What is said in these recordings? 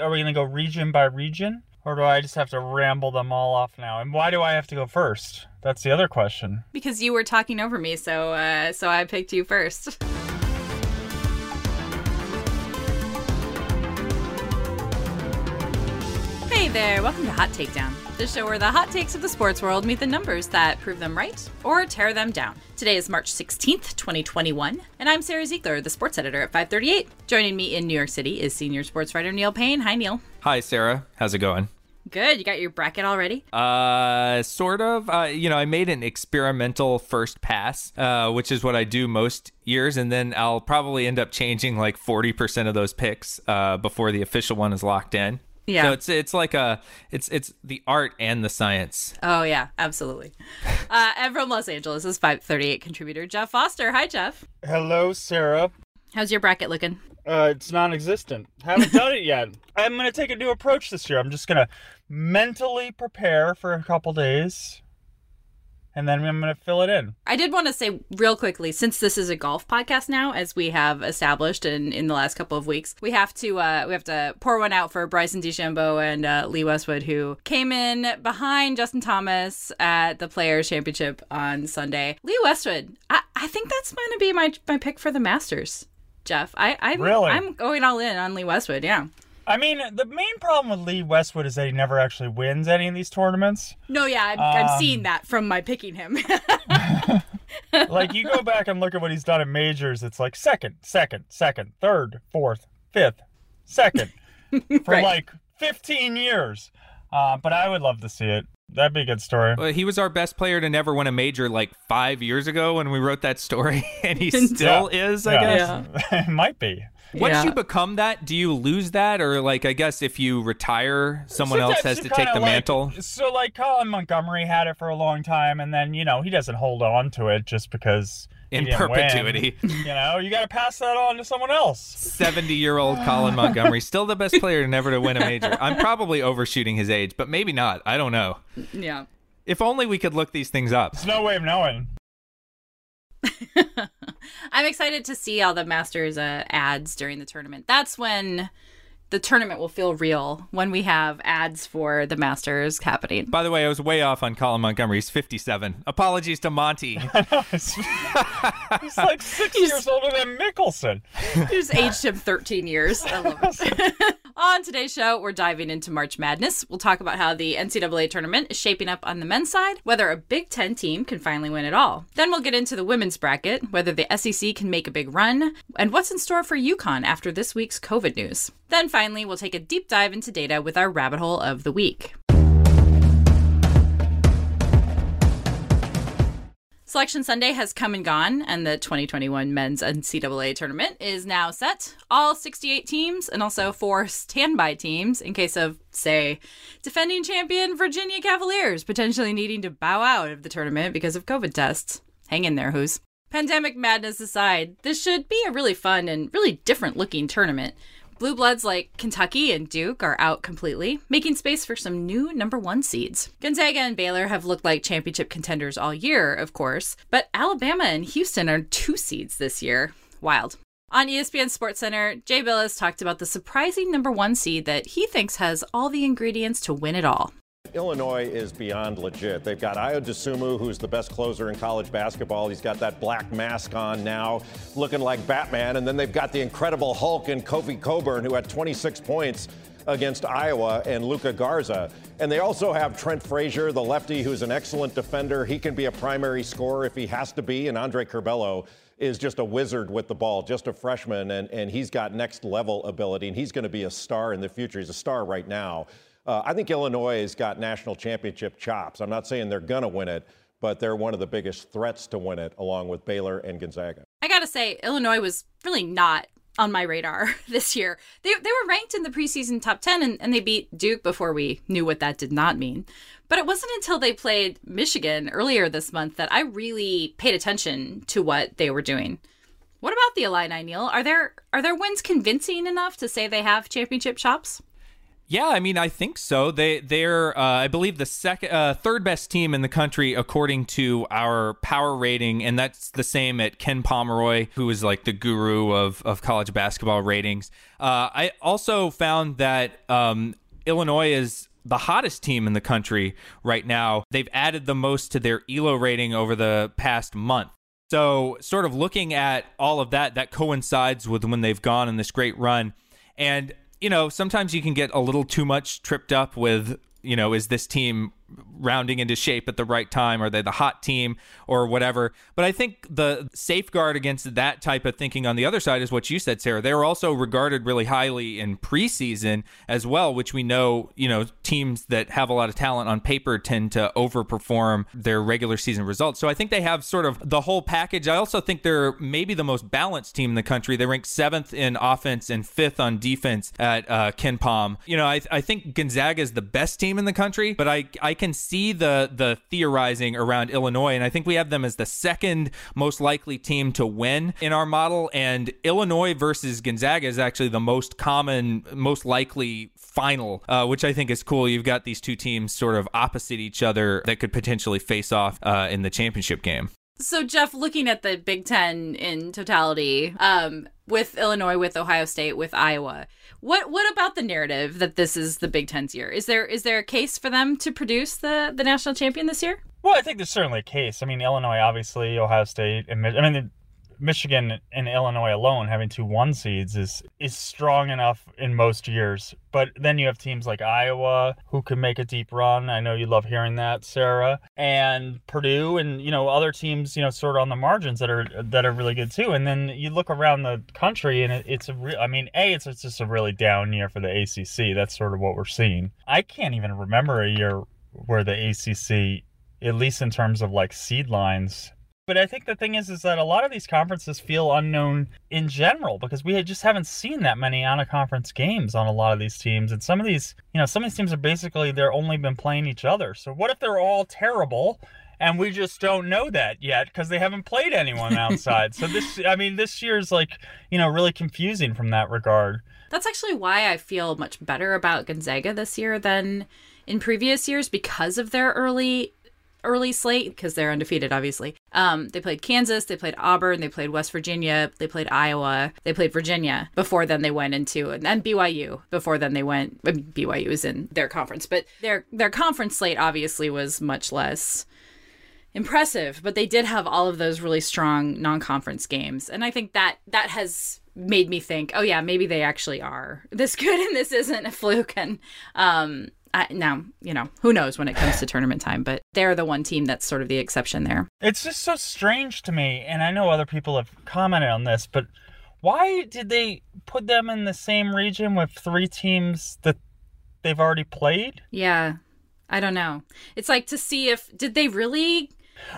Are we going to go region by region? Or do I just have to ramble them all off now? And why do I have to go first? That's the other question. Because you were talking over me, so uh, so I picked you first. there, welcome to Hot Takedown, the show where the hot takes of the sports world meet the numbers that prove them right or tear them down. Today is March 16th, 2021, and I'm Sarah Ziegler, the sports editor at 538. Joining me in New York City is senior sports writer Neil Payne. Hi, Neil. Hi, Sarah. How's it going? Good. You got your bracket already? Uh, sort of. Uh, you know, I made an experimental first pass, uh, which is what I do most years, and then I'll probably end up changing like forty percent of those picks uh, before the official one is locked in. Yeah. So it's it's like a it's it's the art and the science. Oh yeah, absolutely. uh, and from Los Angeles is 538 contributor Jeff Foster. Hi, Jeff. Hello, Sarah. How's your bracket looking? Uh, it's non-existent. Haven't done it yet. I'm gonna take a new approach this year. I'm just gonna mentally prepare for a couple days, and then I'm gonna fill it in. I did want to say real quickly, since this is a golf podcast now, as we have established in, in the last couple of weeks, we have to uh, we have to pour one out for Bryson DeChambeau and uh, Lee Westwood, who came in behind Justin Thomas at the Players Championship on Sunday. Lee Westwood, I, I think that's going to be my my pick for the Masters. Jeff, I I'm, Really? I'm going all in on Lee Westwood. Yeah. I mean, the main problem with Lee Westwood is that he never actually wins any of these tournaments. No, yeah, I'm, I'm seeing that from my picking him. like you go back and look at what he's done in majors, it's like second, second, second, third, fourth, fifth, second for Right. like 15 years. Uh, but I would love to see it. That'd be a good story. Well, he was our best player to never win a major like five years ago when we wrote that story, and he still is. I Yeah. guess. it might be. Once Yeah. you become that, do you lose that, or like I guess if you retire, someone else has to take the like- mantle? So, like Colin Montgomerie had it for a long time, and then you know he doesn't hold on to it just because he In didn't win. perpetuity. You know, you got to pass that on to someone else. 70 year old Colin Montgomerie, still the best player never to win a major. I'm probably overshooting his age, but maybe not. I don't know. yeah. If only we could look these things up. There's no way of knowing. I'm excited to see all the Masters uh, ads during the tournament. That's when the tournament will feel real when we have ads for the Masters happening. By the way, I was way off on Colin Montgomerie. He's 57. Apologies to Monty. He's he's like six years older than Mickelson. He's aged him 13 years. I love it. on today's show, we're diving into March Madness. We'll talk about how the NCAA tournament is shaping up on the men's side, whether a Big Ten team can finally win it all. Then we'll get into the women's bracket, whether the SEC can make a big run, and what's in store for UConn after this week's COVID news. Then finally, we'll take a deep dive into data with our rabbit hole of the week. Selection Sunday has come and gone, and the 2021 men's NCAA tournament is now set. All 68 teams, and also four standby teams in case of, say, defending champion Virginia Cavaliers potentially needing to bow out of the tournament because of COVID tests. Hang in there, Hoos. Pandemic madness aside, this should be a really fun and really different looking tournament. Blue Bloods like Kentucky and Duke are out completely, making space for some new number one seeds. Gonzaga and Baylor have looked like championship contenders all year, of course, but Alabama and Houston are two seeds this year. Wild. On ESPN SportsCenter, Jay Bilas talked about the surprising number one seed that he thinks has all the ingredients to win it all. Illinois is beyond legit. They've got Ayo Dosunmu, who's the best closer in college basketball. He's got that black mask on now, looking like Batman. And then they've got the incredible Hulk and Kofi Cockburn, who had 26 points against Iowa and Luka Garza. And they also have Trent Frazier, the lefty, who's an excellent defender. He can be a primary scorer if he has to be. And Andre Curbelo is just a wizard with the ball, just a freshman, and, and he's got next level ability, and he's going to be a star in the future. He's a star right now. Uh, I think Illinois has got national championship chops. I'm not saying they're going to win it, but they're one of the biggest threats to win it, along with Baylor and Gonzaga. I gotta say, Illinois was really not on my radar this year. They, they were ranked in the preseason top 10 and, and they beat Duke before we knew what that did not mean. But it wasn't until they played Michigan earlier this month that I really paid attention to what they were doing. What about the Illini, Neil? Are there are their wins convincing enough to say they have championship chops? Yeah, I mean, I think so. They they're uh, I believe the second uh, third best team in the country according to our power rating, and that's the same at Ken Pomeroy, who is like the guru of of college basketball ratings. Uh, I also found that um, Illinois is the hottest team in the country right now. They've added the most to their ELO rating over the past month. So, sort of looking at all of that, that coincides with when they've gone in this great run. And you know, sometimes you can get a little too much tripped up with, you know, is this team rounding into shape at the right time? Are they the hot team or whatever? But I think the safeguard against that type of thinking on the other side is what you said, Sarah. They were also regarded really highly in preseason as well, which we know, you know, teams that have a lot of talent on paper tend to overperform their regular season results. So I think they have sort of the whole package. I also think they're maybe the most balanced team in the country. They rank seventh in offense and fifth on defense at uh, Palm. You know, I, I think Gonzaga is the best team in the country, but I, I can see the the theorizing around Illinois, and I think we have them as the second most likely team to win in our model. And Illinois versus Gonzaga is actually the most common, most likely final, uh, which I think is cool. You've got these two teams sort of opposite each other that could potentially face off uh, in the championship game. So, Jeff, looking at the Big Ten in totality, um, with Illinois, with Ohio State, with Iowa, what what about the narrative that this is the Big Ten's year? Is there is there a case for them to produce the the national champion this year? Well, I think there's certainly a case. I mean, Illinois, obviously, Ohio State, and I mean, Michigan and Illinois alone having two one seeds is is strong enough in most years. But then you have teams like Iowa who can make a deep run. I know you love hearing that, Sarah, and Purdue, and you know other teams, you know, sort of on the margins that are that are really good too. And then you look around the country, and it, it's a real. I mean, a it's, it's just a really down year for the ACC. That's sort of what we're seeing. I can't even remember a year where the ACC, at least in terms of like seed lines, but I think the thing is, is that a lot of these conferences feel unknown in general because we just haven't seen that many out of conference games on a lot of these teams. And some of these, you know, some of these teams are basically they're only been playing each other. So what if they're all terrible? And we just don't know that yet because they haven't played anyone outside. so this, I mean, this year's like, you know, really confusing from that regard. That's actually why I feel much better about Gonzaga this year than in previous years because of their early early slate because they're undefeated, obviously. Um, they played Kansas, they played Auburn, they played West Virginia, they played Iowa, they played Virginia before then they went into and then BYU before then they went. I mean, BYU is in their conference, but their their conference slate obviously was much less impressive. But they did have all of those really strong non-conference games, and I think that that has made me think, oh yeah, maybe they actually are this good, and this isn't a fluke. And um, I, now, you know, who knows when it comes to tournament time, but they're the one team that's sort of the exception there. It's just so strange to me, and I know other people have commented on this, but why did they put them in the same region with three teams that they've already played? Yeah. I don't know. It's like to see if did they really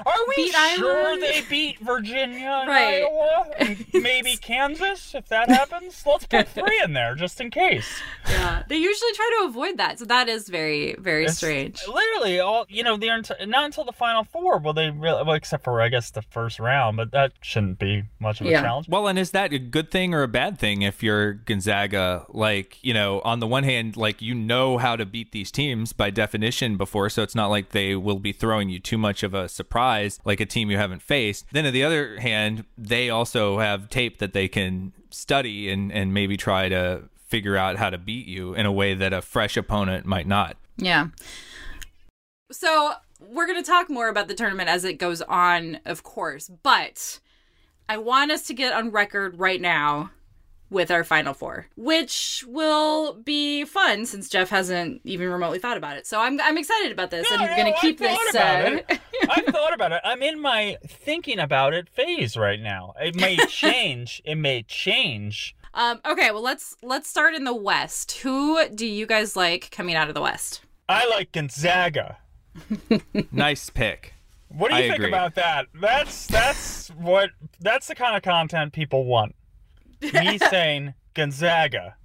are we beat sure Iowa? they beat Virginia and Right. Iowa? And maybe Kansas, if that happens? Let's put three in there just in case. Yeah. They usually try to avoid that. So that is very, very It's strange. Literally, all you know, they're ent- not until the final four will they really, well, except for I guess the first round, but that shouldn't be much of a Yeah. challenge. Well, and is that a good thing or a bad thing if you're Gonzaga? Like, you know, on the one hand, like you know how to beat these teams by definition before, so it's not like they will be throwing you too much of a surprise like a team you haven't faced. Then on the other hand, they also have tape that they can study and, and maybe try to figure out how to beat you in a way that a fresh opponent might not. Yeah. So we're going to talk more about the tournament as it goes on, of course, but I want us to get on record right now with our final four, which will be fun since Jeff hasn't even remotely thought about it. So I'm I'm excited about this, and No, I'm going to keep I thought this. about Uh, it. I've thought about it. I'm in my thinking about it phase right now. It may change. it may change. um, okay, well let's let's start in the West. Who do you guys like coming out of the West? I like Gonzaga. nice pick. What do you I think agree. about that? That's that's what that's the kind of content people want. Me saying Gonzaga.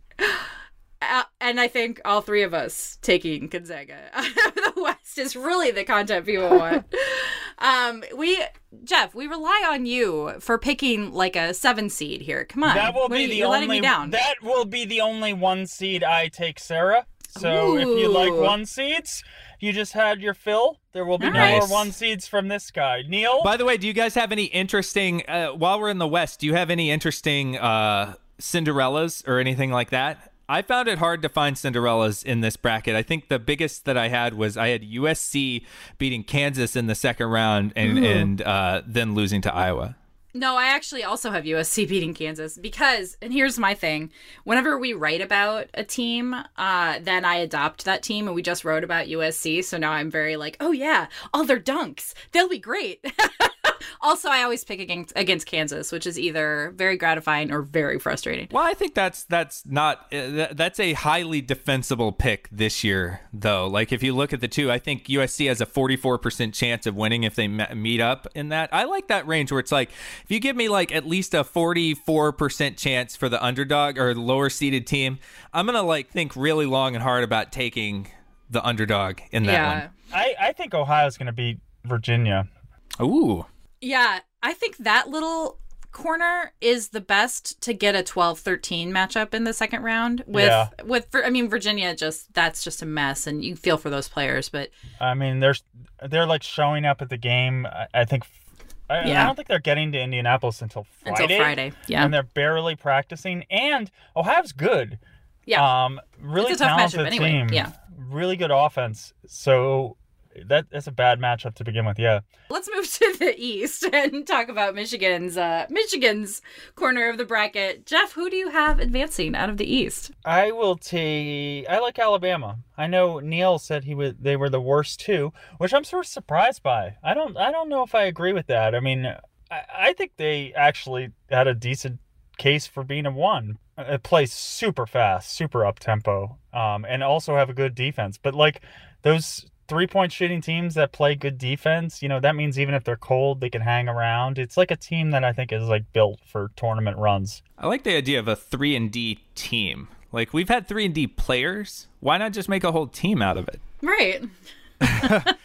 Uh, and I think all three of us taking Gonzaga out of the West is really the content people want. um, we, Jeff, we rely on you for picking like a seven seed here. Come on, That will What be you- the you're only letting me down. that will be the only one seed I take, Sarah. So if you like one seeds, you just had your fill. There will be no more one seeds from this guy. Neil? By the way, do you guys have any interesting? Uh, while we're in the West, do you have any interesting uh, Cinderellas or anything like that? I found it hard to find Cinderellas in this bracket. I think the biggest that I had was I had USC beating Kansas in the second round and and uh, then losing to Iowa. No, I actually also have USC beating Kansas because, and here's my thing: whenever we write about a team, uh, then I adopt that team, and we just wrote about USC, so now I'm very like, oh yeah, all their dunks, they'll be great. also, I always pick against against Kansas, which is either very gratifying or very frustrating. Well, I think that's that's not uh, that's a highly defensible pick this year, though. Like if you look at the two, I think USC has a 44% chance of winning if they meet up in that. I like that range where it's like if you give me like at least a 44% chance for the underdog or the lower seeded team, I'm going to like think really long and hard about taking the underdog in that one. I, I think Ohio's going to beat Virginia. Ooh. Yeah, I think that little corner is the best to get a 12-13 matchup in the second round with Yeah. with I mean Virginia just that's just a mess and you feel for those players but I mean, there's they're like showing up at the game. I, I think. I, I don't think they're getting to Indianapolis until Friday. until Friday yeah And they're barely practicing. And Ohio's good. yeah Um, really It's a tough talented matchup anyway, team. yeah. Really good offense. So that that's a bad matchup to begin with. Yeah. Let's move to the East and talk about Michigan's uh, Michigan's corner of the bracket. Jeff, who do you have advancing out of the East? I will take. I like Alabama. I know Neil said he would. They were the worst too, which I'm sort of surprised by. I don't. I don't know if I agree with that. I mean, I, I think they actually had a decent case for being a one. It plays super fast, super up tempo, um, and also have a good defense. But like those three point shooting teams that play good defense, you know, that means even if they're cold, they can hang around. It's like a team that I think is like built for tournament runs. I like the idea of a 3 and D team. Like we've had 3 and D players, why not just make a whole team out of it? Right.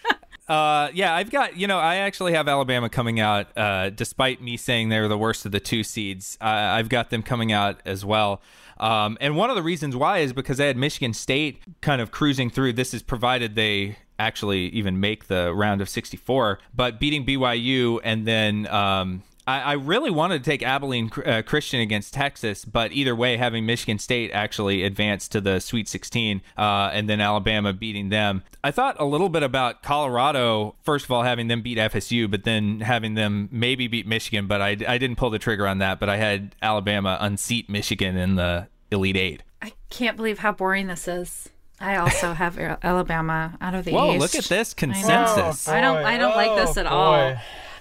Uh, yeah, I've got you know I actually have Alabama coming out. Uh, despite me saying they're the worst of the two seeds, uh, I've got them coming out as well. Um, and one of the reasons why is because I had Michigan State kind of cruising through. This is provided they actually even make the round of 64, but beating BYU and then. Um, I, really wanted to take Abilene uh, Christian against Texas, but either way, having Michigan State actually advance to the Sweet 16 uh, and then Alabama beating them. I thought a little bit about Colorado, first of all, having them beat FSU, but then having them maybe beat Michigan, but I, I didn't pull the trigger on that. But I had Alabama unseat Michigan in the Elite Eight. I can't believe how boring this is. I also have Alabama out of the Whoa, East. look at this I consensus. I don't- I don't like this Oh, at all.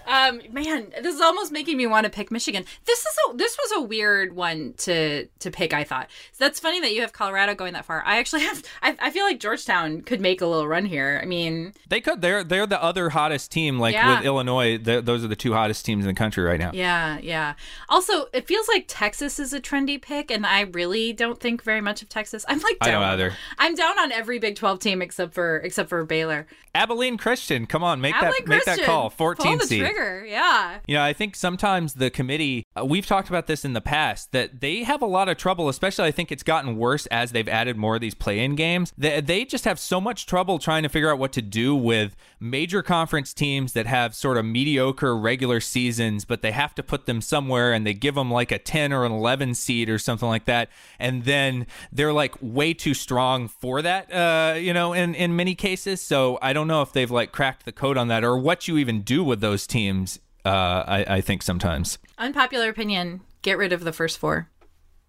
Um, man, this is almost making me want to pick Michigan. This is a this was a weird one to to pick. I thought so that's funny that you have Colorado going that far. I actually have. I, I feel like Georgetown could make a little run here. I mean, They could. They're they're the other hottest team. Like Yeah. with Illinois, th- those are the two hottest teams in the country right now. yeah, yeah. Also, it feels like Texas is a trendy pick, and I really don't think very much of Texas. I'm like I down don't on- either. I'm down on every Big Twelve team except for except for Baylor. Abilene Christian, come on, make Abilene that make that Christian, call. Pull 14 the seed. Trigger. Yeah. You know, I think sometimes the committee, uh, we've talked about this in the past, that they have a lot of trouble, especially I think it's gotten worse as they've added more of these play in games. They, they just have so much trouble trying to figure out what to do with major conference teams that have sort of mediocre regular seasons, but they have to put them somewhere and they give them like a 10 or an 11 seed or something like that. And then they're like way too strong for that, uh, you know, in, in many cases. So I don't know if they've like cracked the code on that or what you even do with those teams uh, I, I think sometimes. Unpopular opinion: get rid of the first four.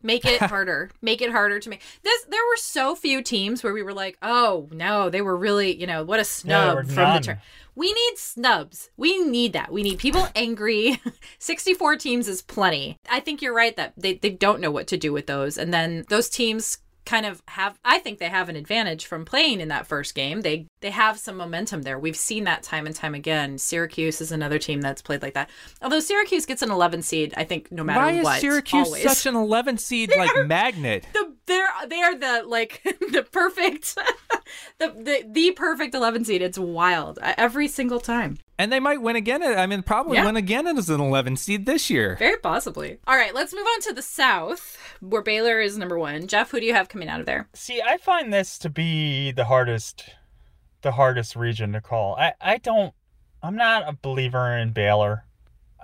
Make it harder. Make it harder to make this. There were so few teams where we were like, "Oh no, they were really, you know, what a snub were from none. the turn." We need snubs. We need that. We need people angry. 64 teams is plenty. I think you're right that they, they don't know what to do with those. And then those teams kind of have I think they have an advantage from playing in that first game. They they have some momentum there. We've seen that time and time again. Syracuse is another team that's played like that. Although Syracuse gets an 11 seed, I think no matter Why is what. Syracuse always. such an 11 seed like magnet? the they're they are the like the perfect the, the the perfect 11 seed. It's wild uh, every single time. And they might win again. I mean, probably Yeah. win again as an 11 seed this year. Very possibly. All right, let's move on to the South, where Baylor is number one. Jeff, who do you have coming out of there? See, I find this to be the hardest the hardest region to call. I, I don't I'm not a believer in Baylor.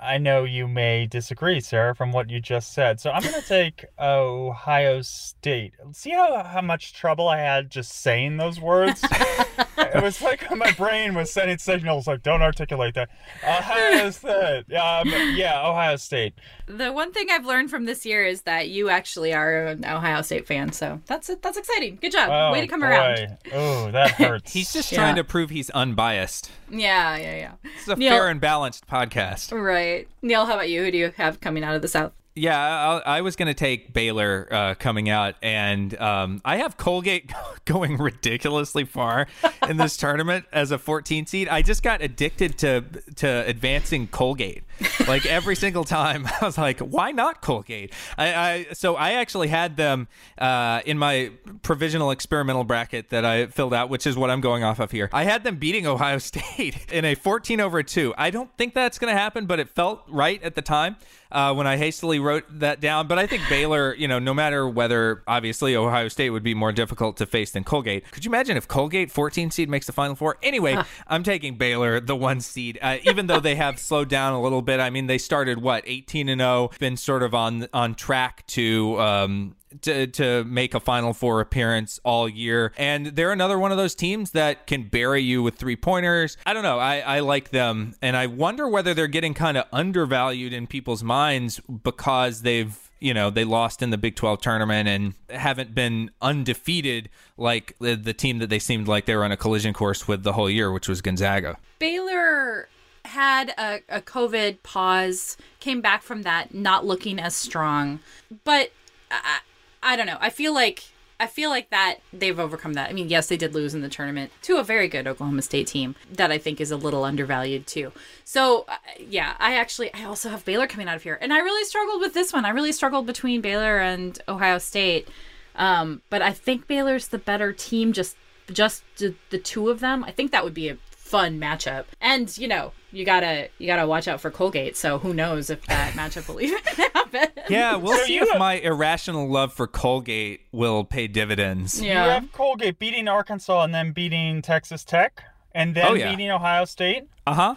I know you may disagree, Sarah, from what you just said. So I'm gonna take Ohio State. See how, how much trouble I had just saying those words? it was like my brain was sending signals like don't articulate that. Ohio State. Um, yeah, Ohio State. The one thing I've learned from this year is that you actually are an Ohio State fan, so that's that's exciting. Good job. Oh, Way to come boy. around. Oh, that hurts. He's just Yeah. trying to prove he's unbiased. Yeah, yeah, yeah. It's a Neil- fair and balanced podcast. Right. Neil, how about you? Who do you have coming out of the South? Yeah, I, I was going to take Baylor uh, coming out, and um, I have Colgate going ridiculously far in this tournament as a 14 seed. I just got addicted to to advancing Colgate. Like every single time, I was like, "Why not Colgate?" I, I so I actually had them uh, in my provisional experimental bracket that I filled out, which is what I'm going off of here. I had them beating Ohio State in a 14 over two. I don't think that's going to happen, but it felt right at the time uh, when I hastily wrote that down. But I think Baylor, you know, no matter whether obviously Ohio State would be more difficult to face than Colgate. Could you imagine if Colgate 14 seed makes the Final Four? Anyway, I'm taking Baylor, the one seed, uh, even though they have slowed down a little bit. I mean, they started what 18 and 0, been sort of on on track to. Um, to, to make a Final Four appearance all year. And they're another one of those teams that can bury you with three pointers. I don't know. I, I like them. And I wonder whether they're getting kind of undervalued in people's minds because they've you know they lost in the Big 12 tournament and haven't been undefeated like the, the team that they seemed like they were on a collision course with the whole year, which was Gonzaga. Baylor had a, a COVID pause, came back from that not looking as strong, but I, I don't know. I feel like I feel like that they've overcome that. I mean, yes, they did lose in the tournament to a very good Oklahoma State team that I think is a little undervalued too. So, uh, yeah, I actually I also have Baylor coming out of here, and I really struggled with this one. I really struggled between Baylor and Ohio State, um, but I think Baylor's the better team. Just just the, the two of them. I think that would be a fun matchup. And you know, you gotta you gotta watch out for Colgate. So who knows if that matchup will even happen? Yeah, we'll So see if have- my irrational love for Colgate will pay dividends. Yeah. You have Colgate beating Arkansas and then beating Texas Tech and then Oh, yeah. beating Ohio State. Uh huh.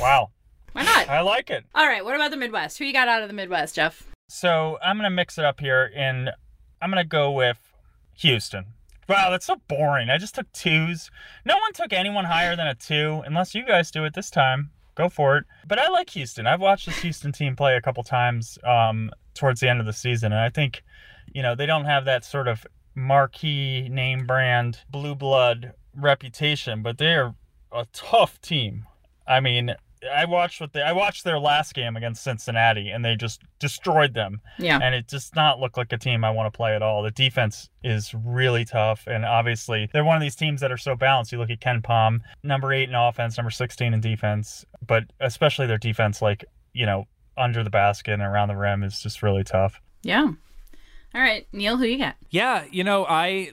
Wow, Why not? I like it. All right. What about the Midwest? Who you got out of the Midwest, Jeff? So I'm gonna mix it up here, and I'm gonna go with Houston. Wow, that's so boring. I just took twos. No one took anyone higher than a two, unless you guys do it this time. Go for it. But I like Houston. I've watched this Houston team play a couple times um, towards the end of the season, and I think, you know, they don't have that sort of marquee name brand blue blood reputation, but they're a tough team. I mean, I watched what they I watched their last game against Cincinnati and they just destroyed them. Yeah. And it does not look like a team I want to play at all. The defense is really tough and obviously they're one of these teams that are so balanced. You look at KenPom, number 8 in offense, number 16 in defense, but especially their defense like, you know, under the basket and around the rim is just really tough. Yeah. All right, Neil, who you got? Yeah, you know, I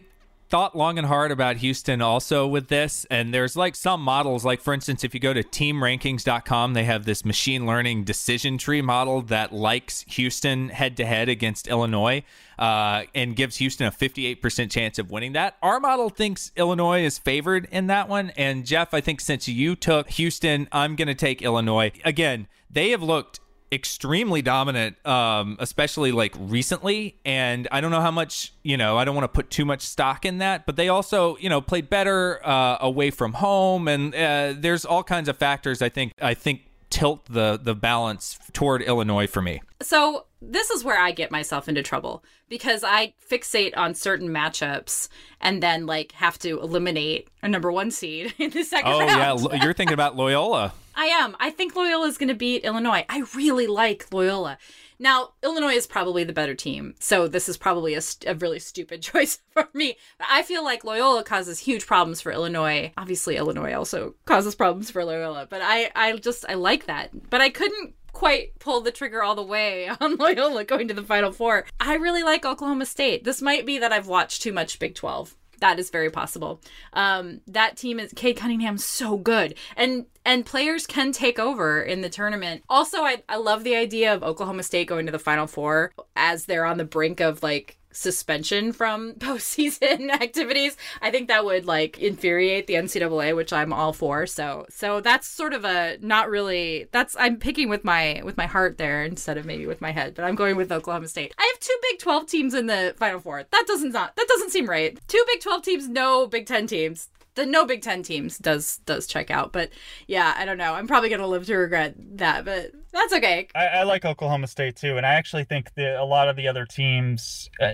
thought long and hard about Houston also with this and there's like some models like for instance if you go to teamrankings.com they have this machine learning decision tree model that likes Houston head to head against Illinois uh, and gives Houston a 58% chance of winning that. Our model thinks Illinois is favored in that one and Jeff I think since you took Houston I'm going to take Illinois. Again, they have looked extremely dominant um especially like recently and i don't know how much you know i don't want to put too much stock in that but they also you know played better uh away from home and uh, there's all kinds of factors i think i think tilt the the balance toward illinois for me So this is where I get myself into trouble because I fixate on certain matchups and then like have to eliminate a number one seed in the second oh round. yeah you're thinking about loyola I am. I think Loyola is going to beat Illinois. I really like Loyola. Now, Illinois is probably the better team, so this is probably a, st- a really stupid choice for me. I feel like Loyola causes huge problems for Illinois. Obviously, Illinois also causes problems for Loyola, but I, I just I like that. But I couldn't quite pull the trigger all the way on Loyola going to the Final Four. I really like Oklahoma State. This might be that I've watched too much Big 12 That is very possible. Um, that team is Cade Cunningham's so good, and and players can take over in the tournament. Also, I I love the idea of Oklahoma State going to the Final Four as they're on the brink of like suspension from postseason activities. I think that would like infuriate the NCAA, which I'm all for. So so that's sort of a not really that's I'm picking with my with my heart there instead of maybe with my head, but I'm going with Oklahoma State. I have two Big 12 teams in the Final Four. That doesn't not that doesn't seem right. Two Big 12 teams, no Big 10 teams the no Big Ten teams does does check out. But yeah, I don't know. I'm probably gonna live to regret that, but that's okay. I, I like Oklahoma State too, and I actually think that a lot of the other teams uh,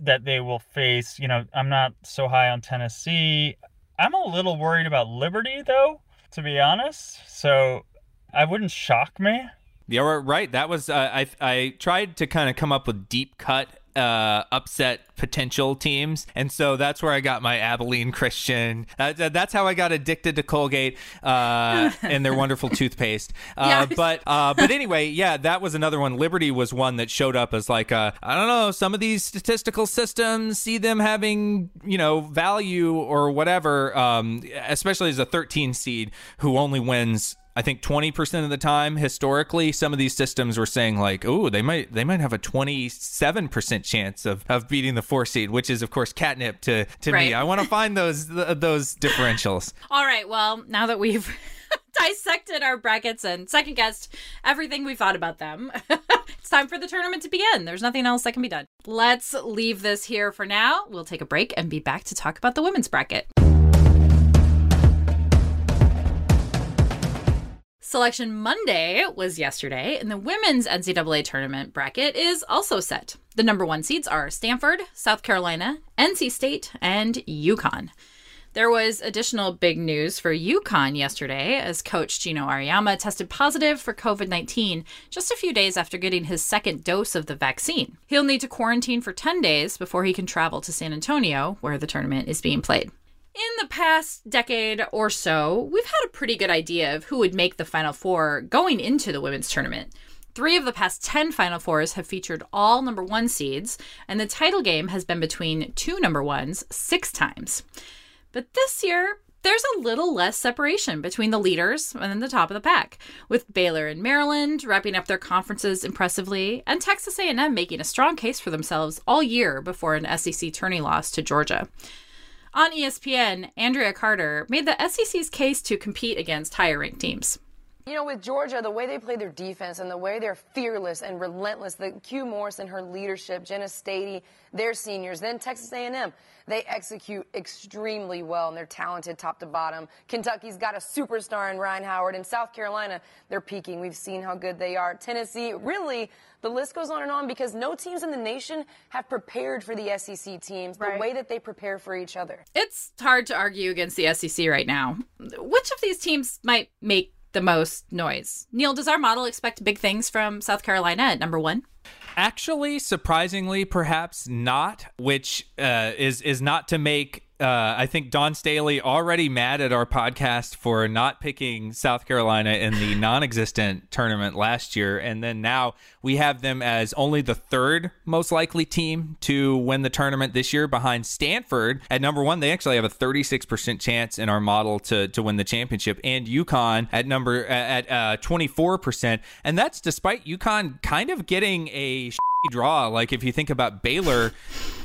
that they will face, you know, I'm not so high on Tennessee. I'm a little worried about Liberty though, to be honest. So I wouldn't shock me. Yeah, right. That was uh, I. I tried to kind of come up with deep cut uh, upset potential teams, and so that's where I got my Abilene Christian. Uh, that's how I got addicted to Colgate uh, and their wonderful toothpaste. Uh, But uh, but anyway, yeah, that was another one. Liberty was one that showed up as like I don't know some of these statistical systems see them having you know value or whatever, um, especially as a 13 seed who only wins I think 20% of the time historically some of these systems were saying like oh they might they might have a 27% chance of, of beating the 4 seed which is of course catnip to to Right. me. I want to find those th- those differentials. All right. Well, now that we've dissected our brackets and second guessed everything we thought about them, it's time for the tournament to begin. There's nothing else that can be done. Let's leave this here for now. We'll take a break and be back to talk about the women's bracket. Selection Monday was yesterday, and the women's NCAA tournament bracket is also set. The number one seeds are Stanford, South Carolina, NC State, and UConn. There was additional big news for UConn yesterday as coach Geno Auriemma tested positive for COVID 19 just a few days after getting his second dose of the vaccine. He'll need to quarantine for 10 days before he can travel to San Antonio, where the tournament is being played. In the past decade or so, we've had a pretty good idea of who would make the Final Four going into the women's tournament. Three of the past 10 Final Fours have featured all number one seeds, and the title game has been between two number ones six times. But this year, there's a little less separation between the leaders and then the top of the pack, with Baylor and Maryland wrapping up their conferences impressively, and Texas A&M making a strong case for themselves all year before an SEC tourney loss to Georgia. On ESPN, Andraya Carter made the SEC's case to compete against higher ranked teams. You know, with Georgia, the way they play their defense and the way they're fearless and relentless, the Que Morrison and her leadership, Jenna Staiti, their seniors, then Texas A&M, they execute extremely well and they're talented top to bottom. Kentucky's got a superstar in Rhyne Howard, and South Carolina, they're peaking. We've seen how good they are. Tennessee, really, the list goes on and on because no teams in the nation have prepared for the SEC teams the way that they prepare for each other. It's hard to argue against the SEC right now. Which of these teams might make the most noise? Neil, does our model expect big things from South Carolina at number one? Actually, surprisingly, perhaps not, which uh, is is not to make. Uh, I think Dawn Staley already mad at our podcast for not picking South Carolina in the non-existent tournament last year, and then now we have them as only the third most likely team to win the tournament this year, behind Stanford. At number one. They actually have a 36% chance in our model to to win the championship, and UConn at number at uh, 24%, and that's despite UConn kind of getting a draw. Like if you think about Baylor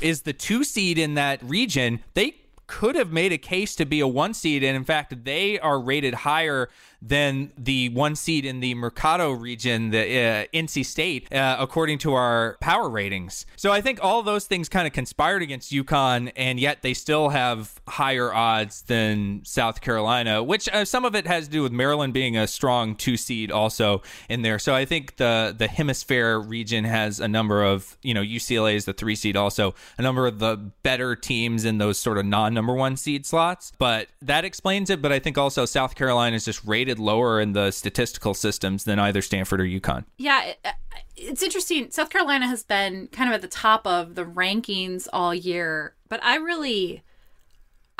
is the two seed in that region, they could have made a case to be a one seed, and in fact, they are rated higher than the one seed in the Mercado region, the uh, NC State, uh, according to our power ratings. So I think all those things kind of conspired against UConn, and yet they still have higher odds than South Carolina, which uh, some of it has to do with Maryland being a strong two seed also in there. So I think the the Hemisfair region has a number of you know UCLA is the three seed also a number of the better teams in those sort of non number one seed slots. But that explains it. But I think also South Carolina is just rated lower in the statistical systems than either Stanford or UConn. Yeah, it, uh, it's interesting. South Carolina has been kind of at the top of the rankings all year, but I really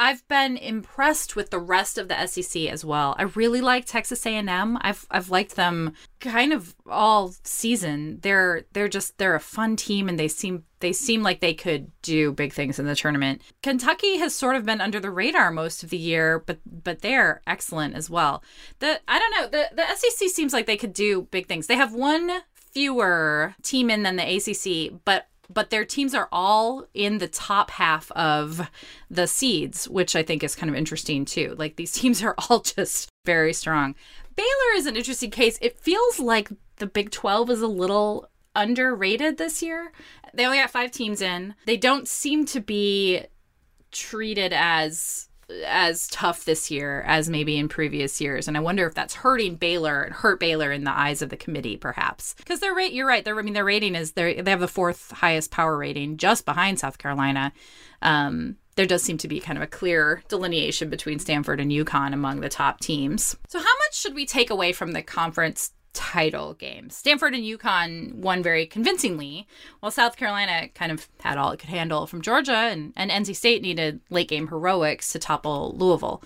I've been impressed with the rest of the SEC as well. I really like Texas A&M. I've I've liked them kind of all season. They're they're just they're a fun team and they seem they seem like they could do big things in the tournament. Kentucky has sort of been under the radar most of the year, but but they're excellent as well. The I don't know, the the SEC seems like they could do big things. They have one fewer team in than the ACC, but but their teams are all in the top half of the seeds, which I think is kind of interesting too. Like these teams are all just very strong. Baylor is an interesting case. It feels like the Big 12 is a little underrated this year. They only got five teams in. They don't seem to be treated as as tough this year as maybe in previous years. And I wonder if that's hurting Baylor and hurt Baylor in the eyes of the committee, perhaps. Because their rate, you're right. Their, I mean, their rating is they they have the fourth highest power rating, just behind South Carolina. Um, there does seem to be kind of a clear delineation between Stanford and UConn among the top teams. So, how much should we take away from the conference title games. Stanford and UConn won very convincingly, while South Carolina kind of had all it could handle from Georgia, and, and NC State needed late game heroics to topple Louisville.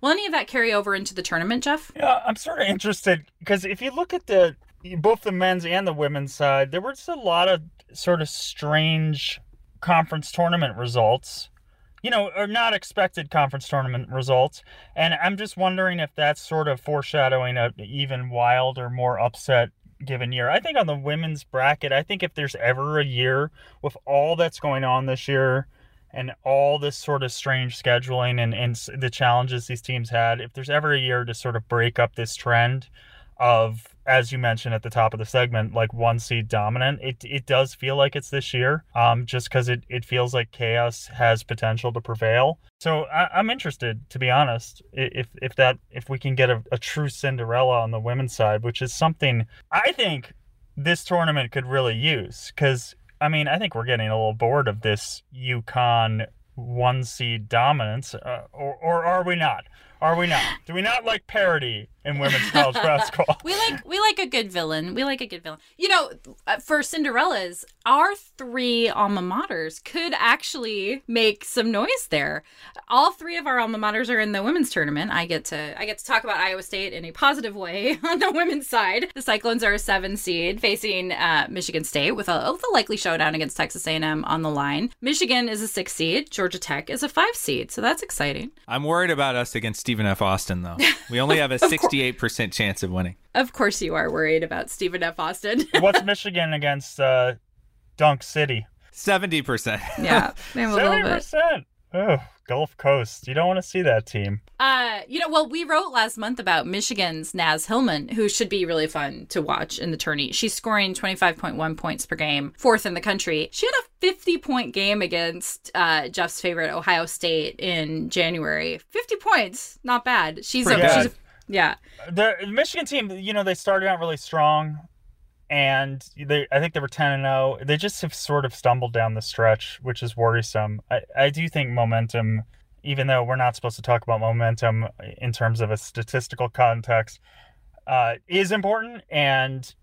Will any of that carry over into the tournament, Jeff? Yeah, I'm sort of interested because if you look at the both the men's and the women's side, there were just a lot of sort of strange conference tournament results you know, are not expected conference tournament results. And I'm just wondering if that's sort of foreshadowing a even wilder, more upset given year. I think on the women's bracket, I think if there's ever a year with all that's going on this year and all this sort of strange scheduling and, and the challenges these teams had, if there's ever a year to sort of break up this trend of as you mentioned at the top of the segment, like one seed dominant. It it does feel like it's this year, um, just because it, it feels like chaos has potential to prevail. So I, am interested, to be honest, if if that if we can get a, a true Cinderella on the women's side, which is something I think this tournament could really use. Because I mean, I think we're getting a little bored of this UConn one seed dominance, uh, or or are we not? Are we not? Do we not like parody in women's college basketball? we like we like a good villain. We like a good villain. You know, uh, for Cinderellas, our three alma maters could actually make some noise there. All three of our alma maters are in the women's tournament. I get to I get to talk about Iowa State in a positive way on the women's side. The Cyclones are a seven seed facing uh, Michigan State with a, with a likely showdown against Texas A&M on the line. Michigan is a six seed. Georgia Tech is a five seed. So that's exciting. I'm worried about us against Stephen F. Austin, though. We only have a 68% chance of winning. Of course, you are worried about Stephen F. Austin. What's Michigan against uh, Dunk City? 70%. Yeah, maybe a little bit. Oh, Gulf Coast. You don't want to see that team. Uh, you know, well, we wrote last month about Michigan's Naz Hillmon, who should be really fun to watch in the tourney. She's scoring 25.1 points per game, fourth in the country. She had a 50 point game against uh, Jeff's favorite Ohio State in January. 50 points, not bad. She's a, she's a, yeah. The Michigan team, you know, they started out really strong and they I think they were 10 and 0. They just have sort of stumbled down the stretch, which is worrisome. I, I do think momentum, even though we're not supposed to talk about momentum in terms of a statistical context, uh, is important. And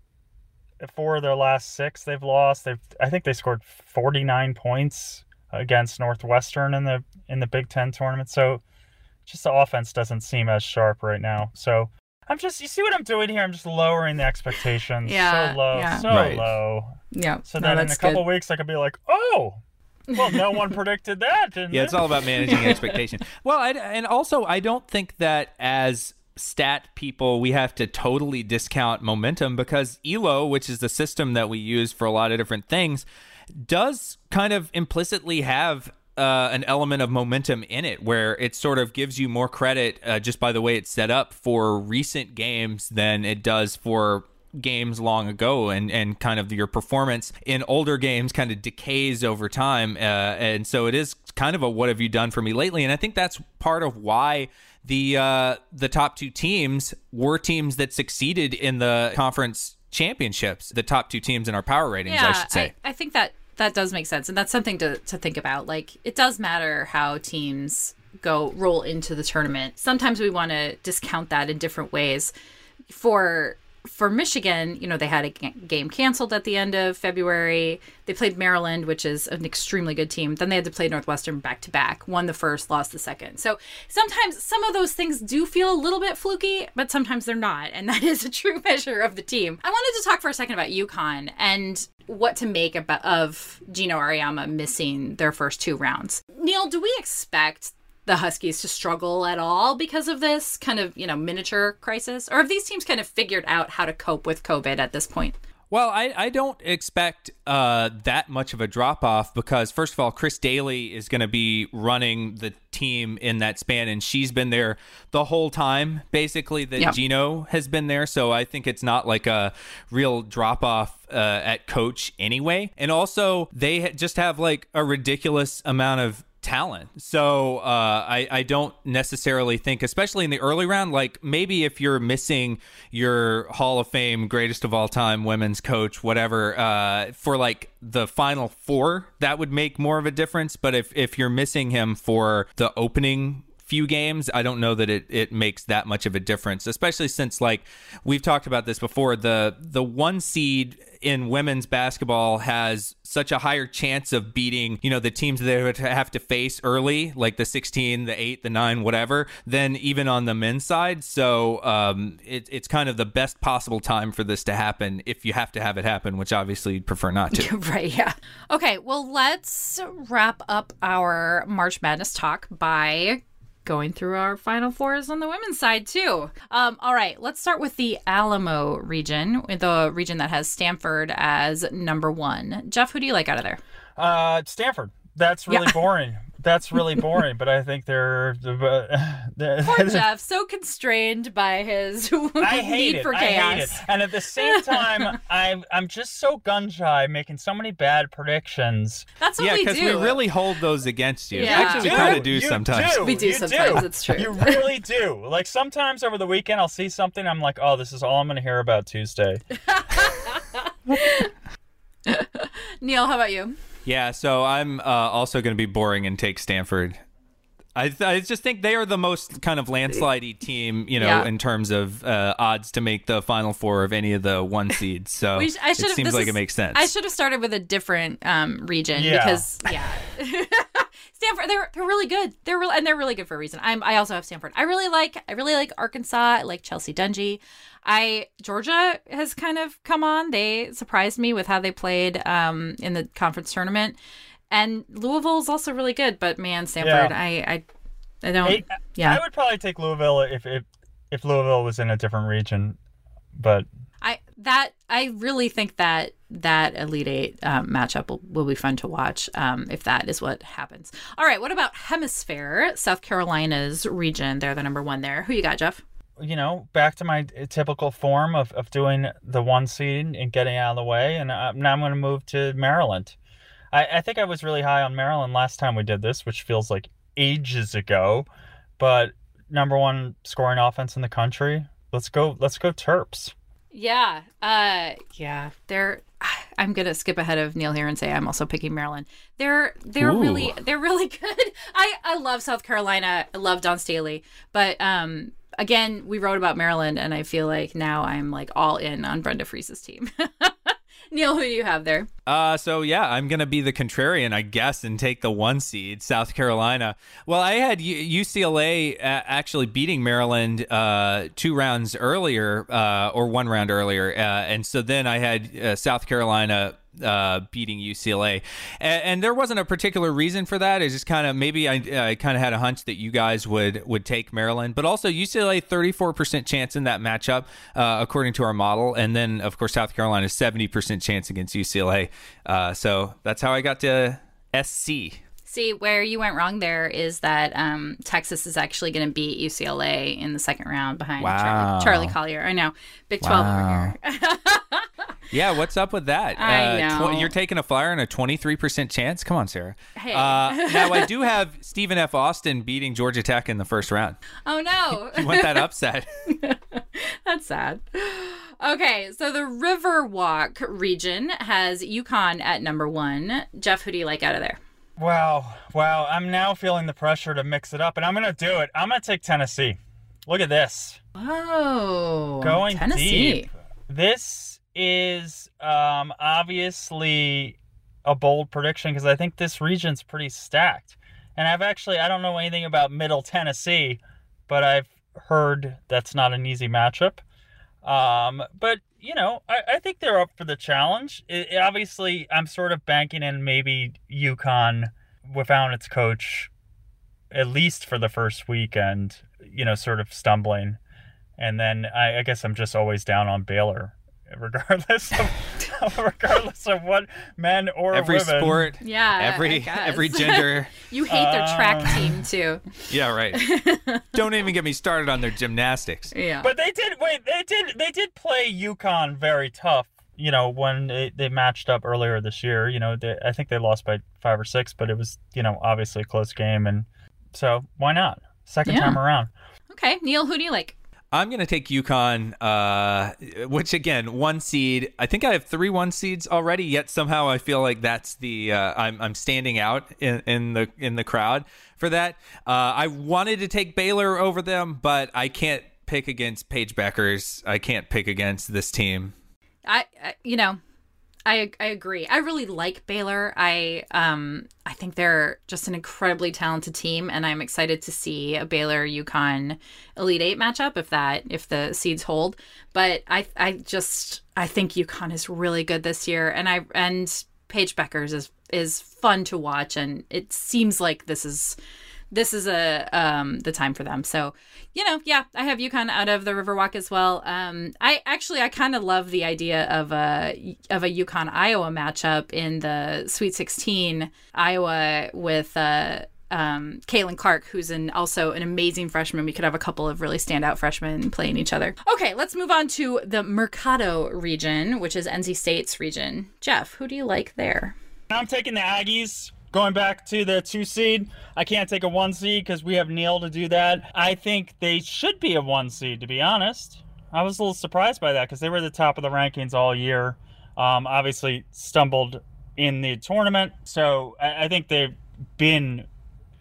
for their last six they've lost, they've I think they scored 49 points against Northwestern in the in the Big Ten tournament. So just the offense doesn't seem as sharp right now. So I'm just you see what I'm doing here? I'm just lowering the expectations. Yeah. So low. Yeah. So right. low. Yeah. So no, then in a couple good. weeks I could be like, oh well, no one predicted that, didn't Yeah, it? it's all about managing expectation. Well, I, and also I don't think that as stat people we have to totally discount momentum because Elo, which is the system that we use for a lot of different things, does kind of implicitly have uh, an element of momentum in it where it sort of gives you more credit uh, just by the way it's set up for recent games than it does for games long ago. And and kind of your performance in older games kind of decays over time. Uh, and so it is kind of a what have you done for me lately. And i think that's part of why the uh, the top two teams were teams that succeeded in the conference championships the top two teams in our power ratings yeah, i should say. I, I think that that does make sense, and that's something to to think about. Like, it does matter how teams go roll into the tournament. Sometimes we want to discount that in different ways. For for Michigan, you know, they had a game canceled at the end of February. They played Maryland, which is an extremely good team. Then they had to play Northwestern back to back. Won the first, lost the second. So sometimes some of those things do feel a little bit fluky, but sometimes they're not. And that is a true measure of the team. I wanted to talk for a second about UConn and what to make about, of Geno Auriemma missing their first two rounds. Neil, do we expect the Huskies to struggle at all because of this kind of, you know, miniature crisis? Or have these teams kind of figured out how to cope with COVID at this point? Well, I, I don't expect uh, that much of a drop off because, first of all, Chris Dailey is going to be running the team in that span, and she's been there the whole time, basically, that yep. Geno has been there. So I think it's not like a real drop off uh, at coach anyway. And also, they just have like a ridiculous amount of talent. So uh, I, I don't necessarily think, especially in the early round, like maybe if you're missing your Hall of Fame greatest of all time women's coach, whatever, uh, for like the final four, that would make more of a difference. But if, if you're missing him for the opening few games, I don't know that it, it makes that much of a difference, especially since like we've talked about this before. The the one seed in women's basketball has such a higher chance of beating, you know, the teams they would have to face early, like the 16, the 8, the 9, whatever, than even on the men's side. So um, it, it's kind of the best possible time for this to happen if you have to have it happen, which obviously you'd prefer not to. right, yeah. Okay, well, let's wrap up our March Madness talk by going through our final fours on the women's side too. Um, all right, let's start with the Alamo region, the region that has Stanford as number one. Jeff, who do you like out of there? Uh, Stanford. That's really yeah. boring that's really boring. but I think they're, they're poor Jeff, so constrained by his I hate need it. for chaos. I hate it. And at the same time, I'm I'm just so gun shy, making so many bad predictions. That's what yeah, because we really hold those against you. Yeah. Actually, we kind of do sometimes. Do. We do you sometimes. Do. It's true. You really do. Like sometimes over the weekend, I'll see something. I'm like, oh, this is all I'm going to hear about Tuesday. Neil, how about you? Yeah, so I'm uh, also going to be boring and take Stanford. I, th- I just think they are the most kind of landslidey team, you know, yeah. in terms of uh, odds to make the final four of any of the one seeds. So sh- it seems like is, it makes sense. I should have started with a different um, region yeah. because yeah, Stanford they're they're really good. They're real and they're really good for a reason. I'm I also have Stanford. I really like I really like Arkansas. I like Chelsea Dungee. I Georgia has kind of come on. They surprised me with how they played um, in the conference tournament, and Louisville is also really good. But man, Stanford, yeah. I, I I don't. Yeah, I would probably take Louisville if if if Louisville was in a different region, but I that I really think that that Elite Eight um, matchup will, will, be fun to watch um, if that is what happens. All right, what about Hemisfair? South Carolina's region. They're the number one there. Who you got, Jeff? You know, back to my typical form of, of doing the one seed and getting out of the way. And I, now I'm going to move to Maryland. I, I think I was really high on Maryland last time we did this, which feels like ages ago. But number one scoring offense in the country. Let's go. Let's go Terps. Yeah. Uh. Yeah. They're. I'm gonna skip ahead of Neil here and say I'm also picking Maryland. They're they're Ooh. really they're really good. I I love South Carolina. I love Dawn Staley, but um again, we wrote about Maryland, and I feel like now I'm like all in on Brenda Frese's team. Neil, who do you have there? Uh, so yeah, I'm gonna be the contrarian, I guess, and take the one seed, South Carolina. Well, I had U- UCLA actually beating Maryland uh, two rounds earlier, uh, or one round earlier, uh, and so then I had uh, South Carolina uh, beating UCLA, and, and, there wasn't a particular reason for that. It's just kind of maybe I, I kind of had a hunch that you guys would would take Maryland, but also UCLA thirty four percent chance in that matchup uh, according to our model, and then of course South Carolina seventy percent chance against UCLA. Uh, so that's how I got to SC. See, where you went wrong there is that um, Texas is actually going to beat UCLA in the second round behind wow. Charli, Charli, Collier. I know. Big 12 wow. over here. yeah, what's up with that? I uh, know. Tw- you're taking a flyer on a 23% chance? Come on, Sarah. Hey. Uh, now, I do have Stephen F. Austin beating Georgia Tech in the first round. Oh, no. you want that upset? That's sad. Okay, so the Riverwalk region has UConn at number one. Jeff, who do you like out of there? Wow, wow. I'm now feeling the pressure to mix it up, and I'm going to do it. I'm going to take Tennessee. Look at this. Oh, Going Tennessee. deep. This is um, obviously a bold prediction because I think this region's pretty stacked. And I've actually, I don't know anything about Middle Tennessee, but I've heard that's not an easy matchup. Um, but, you know, I, I think they're up for the challenge. It, it- obviously, I'm sort of banking in maybe UConn without its coach, at least for the first weekend, you know, sort of stumbling. And then I, I guess I'm just always down on Baylor, regardless of regardless of what men or Every women. sport, Yeah, every every gender. You hate their track Um, team too. Yeah, right. Don't even get me started on their gymnastics. Yeah. But they did wait. They did. They did play UConn very tough. You know when they, they matched up earlier this year. You know they, I think they lost by five or six, but it was you know obviously a close game, and so why not second Yeah. time around? okay, Neil, who do you like? I'm gonna take UConn, uh, which again, one seed. I think I have three one seeds already. Yet somehow I feel like that's the uh, I'm I'm standing out in, in the in the crowd for that. Uh, I wanted to take Baylor over them, but I can't pick against Paige Bueckers. I can't pick against this team. I, I you know, I I agree. I really like Baylor. I um I think they're just an incredibly talented team, and I'm excited to see a Baylor UConn Elite Eight matchup if that if the seeds hold. But I I just I think UConn is really good this year, and I and Paige Bueckers is is fun to watch, and it seems like this is this is a um the time for them. So, you know, yeah, I have UConn out of the Riverwalk as well. Um I actually I kind of love the idea of a of a UConn Iowa matchup in the Sweet 16 Iowa with uh um, Caitlin Clark, who's an also an amazing freshman. We could have a couple of really standout freshmen playing each other. Okay, let's move on to the Mercado region, which is NC State's region. Jeff, who do you like there? I'm taking the Aggies. Going back to the two seed, I can't take a one seed because we have Neil to do that. I think they should be a one seed, to be honest. I was a little surprised by that because they were at the top of the rankings all year. Um, obviously, stumbled in the tournament, so I, I think they've been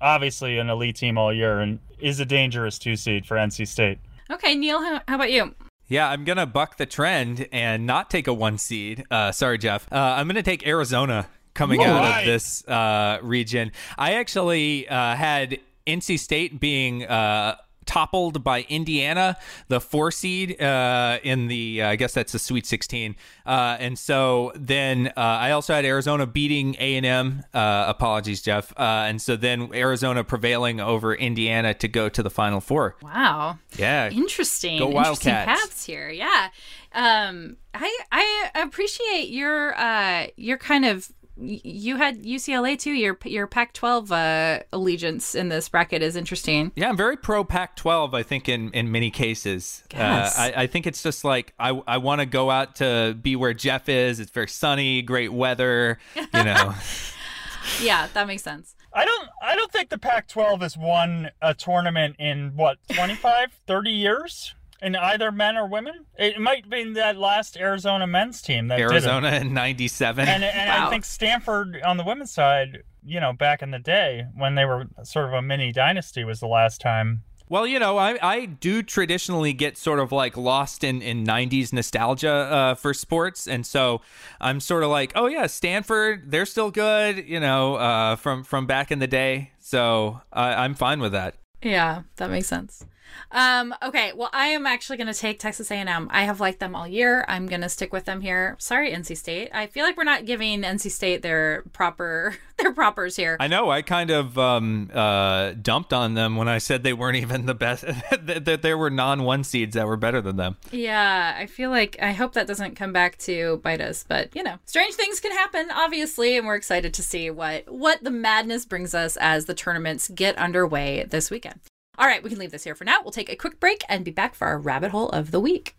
obviously an elite team all year and is a dangerous two seed for NC State. Okay, Neil, how, how about you? Yeah, I'm gonna buck the trend and not take a one seed. Uh, sorry, Jeff. Uh, I'm gonna take Arizona coming out Right. of this uh, region. I actually uh, had NC State being. Uh, Toppled by Indiana, the four seed uh, in the, uh, I guess that's the Sweet 16, uh, and so then uh, I also had Arizona beating A and M. Uh, apologies, Jeff, uh, and so then Arizona prevailing over Indiana to go to the Final Four. Wow. Yeah, Interesting. Go Interesting Wildcats. paths here. Yeah. Um I I appreciate your uh your kind of you had UCLA too. Your your Pac-12 uh, allegiance in this bracket is interesting. Yeah, I'm very pro Pac-12. I think in in many cases, Yes. uh, I, I think it's just like I I want to go out to be where Jeff is. It's very sunny, great weather. You know, Yeah, that makes sense. I don't I don't think the Pac-12 has won a tournament in what 25 30 years in either men or women. It might be that last Arizona men's team that did. Arizona in '97. And and Wow. I think Stanford on the women's side, you know, back in the day when they were sort of a mini dynasty was the last time. Well, you know, I, I do traditionally get sort of like lost in, in 90s nostalgia uh, for sports. And so I'm sort of like, oh, yeah, Stanford, they're still good, you know, uh, from, from back in the day. So I I'm fine with that. Yeah, that makes sense. Um, okay, well, I am actually going to take Texas A&M. I have liked them all year. I'm going to stick with them here. Sorry, NC State. I feel like we're not giving NC State their proper their propers here. I know. I kind of um, uh, dumped on them when I said they weren't even the best. that, there were non-one seeds that were better than them. Yeah, I feel like I hope that doesn't come back to bite us, but you know, strange things can happen, obviously, and we're excited to see what what the madness brings us as the tournaments get underway this weekend. All right, we can leave this here for now. We'll take a quick break and be back for our rabbit hole of the week.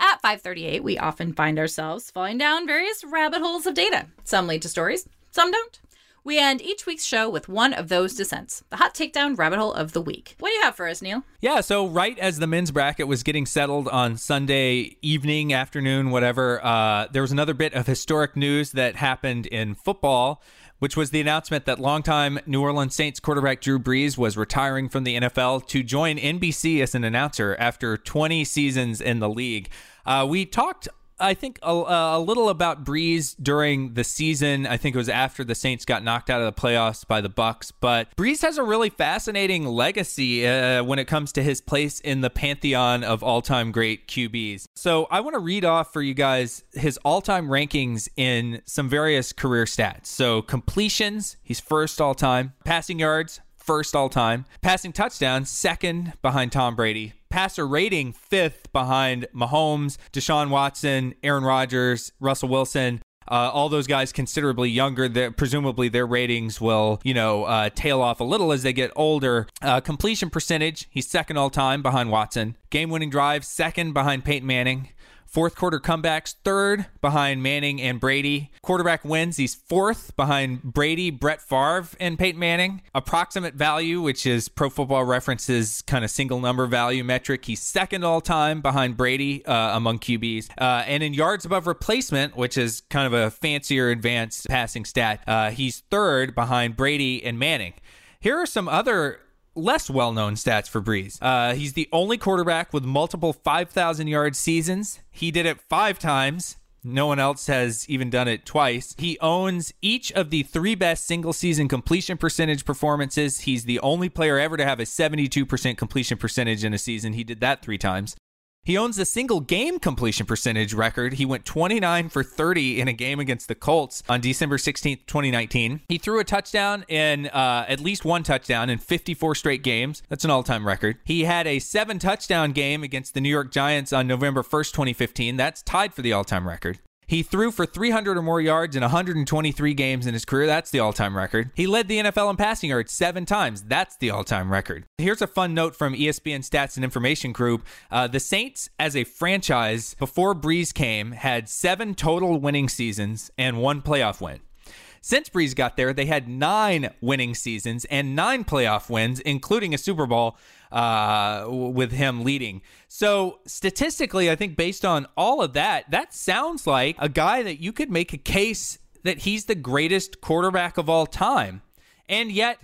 At 538, we often find ourselves falling down various rabbit holes of data. Some lead to stories, some don't. We end each week's show with one of those descents, the hot takedown rabbit hole of the week. What do you have for us, Neil? Yeah, so right as the men's bracket was getting settled on Sunday evening, afternoon, whatever, uh, there was another bit of historic news that happened in football which was the announcement that longtime New Orleans Saints quarterback Drew Brees was retiring from the NFL to join NBC as an announcer after 20 seasons in the league. Uh, we talked I think a, a, little about Brees during the season. I think it was after the Saints got knocked out of the playoffs by the Bucs. But Brees has a really fascinating legacy uh, when it comes to his place in the pantheon of all-time great QBs. So I want to read off for you guys his all-time rankings in some various career stats. So completions, he's first all-time. Passing yards, first all-time. Passing touchdowns, second behind Tom Brady passer rating fifth behind Mahomes, Deshaun Watson, Aaron Rodgers, Russell Wilson. Uh, all those guys considerably younger. That presumably their ratings will, you know, uh, tail off a little as they get older. Uh, completion percentage, he's second all time behind Watson. Game winning drive, second behind Peyton Manning. Fourth quarter comebacks, third behind Manning and Brady. Quarterback wins, he's fourth behind Brady, Brett Favre, and Peyton Manning. Approximate value, which is Pro Football Reference's kind of single number value metric, he's second all time behind Brady uh, among QBs. Uh, and in yards above replacement, which is kind of a fancier advanced passing stat, uh, he's third behind Brady and Manning. Here are some other less well known stats for Brees. Uh, he's the only quarterback with multiple 5,000 yard seasons. He did it five times. No one else has even done it twice. He owns each of the three best single season completion percentage performances. He's the only player ever to have a 72% completion percentage in a season. He did that three times. He owns the single game completion percentage record. He went 29 for 30 in a game against the Colts on December 16th, 2019. He threw a touchdown in uh, at least one touchdown in 54 straight games. That's an all time record. He had a seven touchdown game against the New York Giants on November 1st, 2015. That's tied for the all time record. He threw for 300 or more yards in 123 games in his career. That's the all time record. He led the NFL in passing yards seven times. That's the all time record. Here's a fun note from ESPN Stats and Information Group. Uh, the Saints, as a franchise, before Brees came, had seven total winning seasons and one playoff win. Since Brees got there, they had nine winning seasons and nine playoff wins, including a Super Bowl uh, with him leading. So, statistically, I think based on all of that, that sounds like a guy that you could make a case that he's the greatest quarterback of all time. And yet,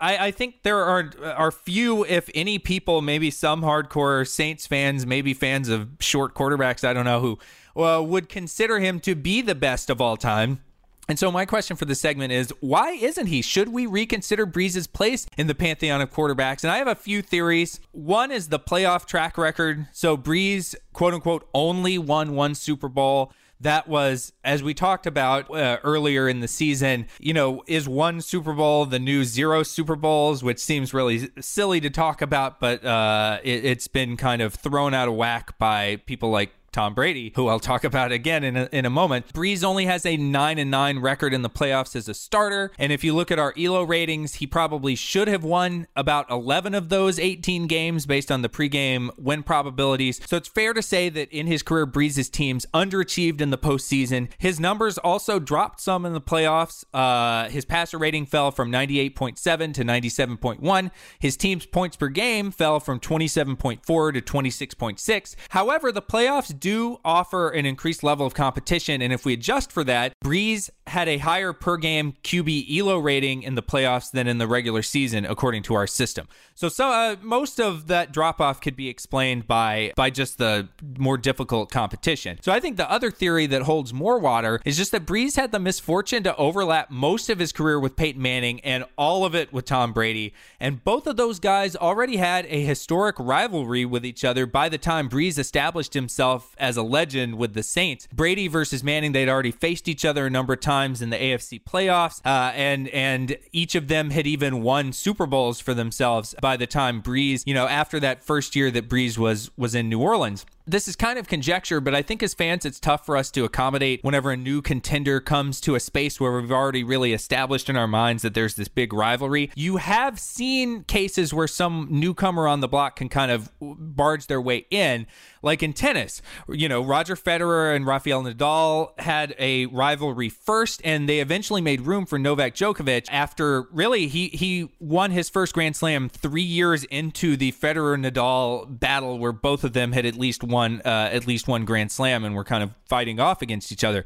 I, I, think there are are few, if any, people, maybe some hardcore Saints fans, maybe fans of short quarterbacks, I don't know who, uh, would consider him to be the best of all time. And so my question for the segment is why isn't he? Should we reconsider Brees's place in the pantheon of quarterbacks? And I have a few theories. One is the playoff track record. So Brees, quote unquote, only won one Super Bowl. That was, as we talked about uh, earlier in the season, you know, is one Super Bowl the new zero Super Bowls, which seems really silly to talk about, but uh, it, it's been kind of thrown out of whack by people like Tom Brady, who I'll talk about again in a, in a moment. Brees only has a 9 and 9 record in the playoffs as a starter. And if you look at our ELO ratings, he probably should have won about 11 of those 18 games based on the pregame win probabilities. So it's fair to say that in his career, Brees's teams underachieved in the postseason. His numbers also dropped some in the playoffs. Uh, his passer rating fell from 98.7 to 97.1. His team's points per game fell from 27.4 to 26.6. However, the playoffs do offer an increased level of competition. And if we adjust for that, Brees had a higher per game QB ELO rating in the playoffs than in the regular season, according to our system. So, so uh, most of that drop off could be explained by by just the more difficult competition. So I think the other theory that holds more water is just that Brees had the misfortune to overlap most of his career with Peyton Manning and all of it with Tom Brady. And both of those guys already had a historic rivalry with each other by the time Brees established himself as a legend with the Saints. Brady versus Manning, they'd already faced each other a number of times in the AFC playoffs, uh, and and each of them had even won Super Bowls for themselves by the time Brees, you know, after that first year that Brees was was in New Orleans. This is kind of conjecture, but I think as fans, it's tough for us to accommodate whenever a new contender comes to a space where we've already really established in our minds that there's this big rivalry. You have seen cases where some newcomer on the block can kind of barge their way in, like in tennis. You know, Roger Federer and Rafael Nadal had a rivalry first, and they eventually made room for Novak Djokovic after really he he won his first Grand Slam three years into the Federer Nadal battle, where both of them had at least uh, at least one Grand Slam and were kind of fighting off against each other.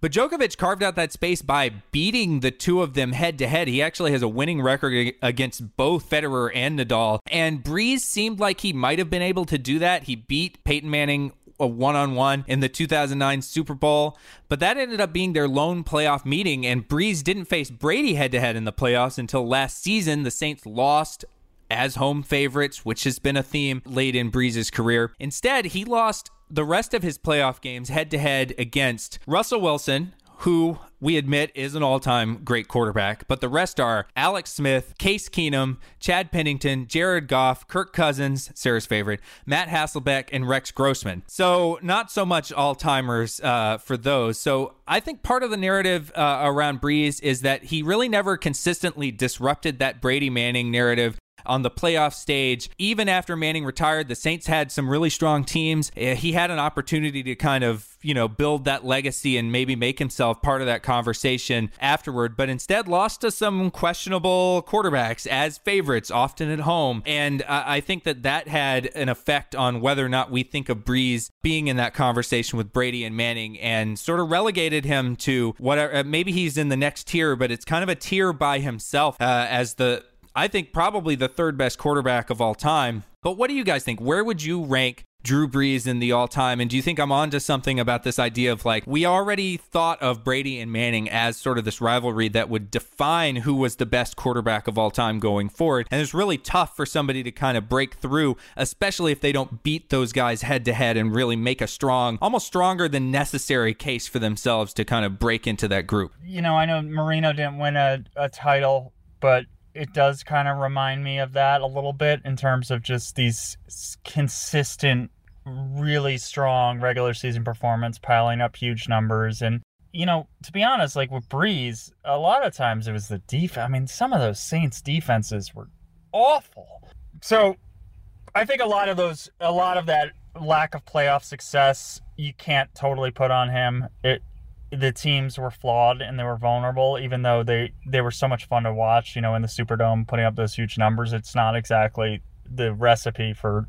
But Djokovic carved out that space by beating the two of them head to head. He actually has a winning record against both Federer and Nadal. And Brees seemed like he might have been able to do that. He beat Peyton Manning a one on one in the 2009 Super Bowl, but that ended up being their lone playoff meeting. And Brees didn't face Brady head to head in the playoffs until last season. The Saints lost as home favorites, which has been a theme late in Brees's career. Instead, he lost the rest of his playoff games head to head against Russell Wilson, who we admit is an all time great quarterback, but the rest are Alex Smith, Case Keenum, Chad Pennington, Jared Goff, Kirk Cousins, Sarah's favorite, Matt Hasselbeck, and Rex Grossman. So, not so much all timers uh, for those. So, I think part of the narrative uh, around Breeze is that he really never consistently disrupted that Brady Manning narrative on the playoff stage. Even after Manning retired, the Saints had some really strong teams. Eh, he had an opportunity to kind of, you know, build that legacy and maybe make himself part of that conversation afterward, but instead lost to some questionable quarterbacks as favorites, often at home. And I think that that had an effect on whether or not we think of Brees being in that conversation with Brady and Manning and sort of relegated him to whatever. Maybe he's in the next tier, but it's kind of a tier by himself uh, as the I think probably the third best quarterback of all time. But what do you guys think? Where would you rank Drew Brees in the all time? And do you think I'm onto something about this idea of like, we already thought of Brady and Manning as sort of this rivalry that would define who was the best quarterback of all time going forward? And it's really tough for somebody to kind of break through, especially if they don't beat those guys head to head and really make a strong, almost stronger than necessary case for themselves to kind of break into that group. You know, I know Marino didn't win a, a title, but it does kind of remind me of that a little bit in terms of just these consistent, really strong regular season performance, piling up huge numbers. And, you know, to be honest, like with Brees, a lot of times it was the defense. I mean, some of those Saints defenses were awful. So I think a lot of those, a lot of that lack of playoff success, you can't totally put on him. It the teams were flawed and they were vulnerable, even though they they were so much fun to watch. You know, in the Superdome, putting up those huge numbers. It's not exactly the recipe for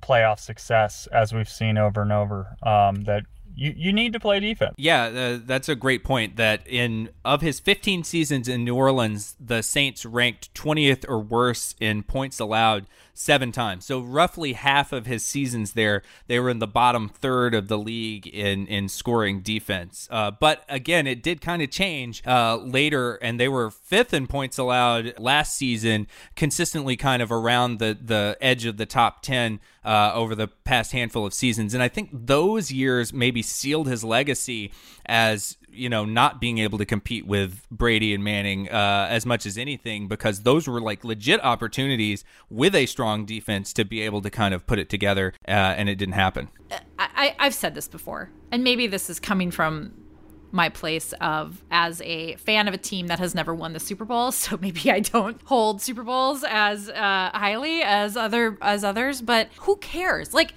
playoff success, as we've seen over and over. Um, that you, you need to play defense. Yeah, uh, that's a great point. That in of his 15 seasons in New Orleans, the Saints ranked 20th or worse in points allowed seven times. So roughly half of his seasons there, they were in the bottom third of the league in in scoring defense. Uh, but again, it did kind of change uh, later, and they were fifth in points allowed last season, consistently kind of around the the edge of the top ten uh, over the past handful of seasons. And I think those years maybe sealed his legacy as you know, not being able to compete with Brady and Manning uh, as much as anything because those were like legit opportunities with a strong defense to be able to kind of put it together, uh, and it didn't happen. I, I've said this before, and maybe this is coming from my place of as a fan of a team that has never won the Super Bowl. So maybe I don't hold Super Bowls as uh, highly as other as others, but who cares? Like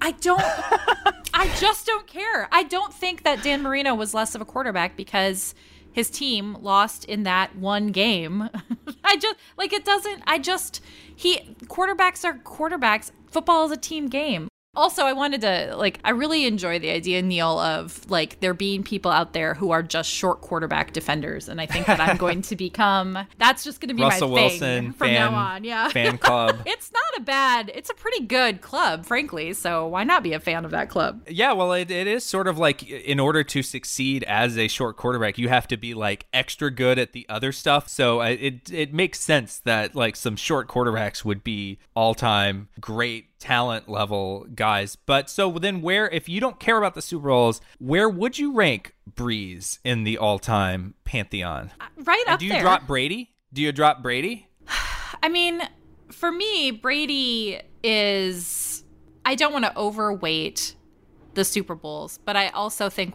I don't. I just don't care. I don't think that Dan Marino was less of a quarterback because his team lost in that one game. I just like it doesn't. I just he quarterbacks are quarterbacks. Football is a team game. Also, I wanted to like I really enjoy the idea, Neil, of like there being people out there who are just short quarterback defenders, and I think that I'm going to become that's just going to be Russell my Wilson thing from fan, now on. Yeah, fan club. it's not a bad, it's a pretty good club, frankly. So why not be a fan of that club? Yeah, well, it, it is sort of like in order to succeed as a short quarterback, you have to be like extra good at the other stuff. So uh, it it makes sense that like some short quarterbacks would be all time great talent level guys. But so then, where, if you don't care about the Super Bowls, where would you rank Brees in the all time pantheon? Uh, right and up Do you there. drop Brady? Do you drop Brady? I mean, for me, Brady is I don't want to overweight the Super Bowls, but I also think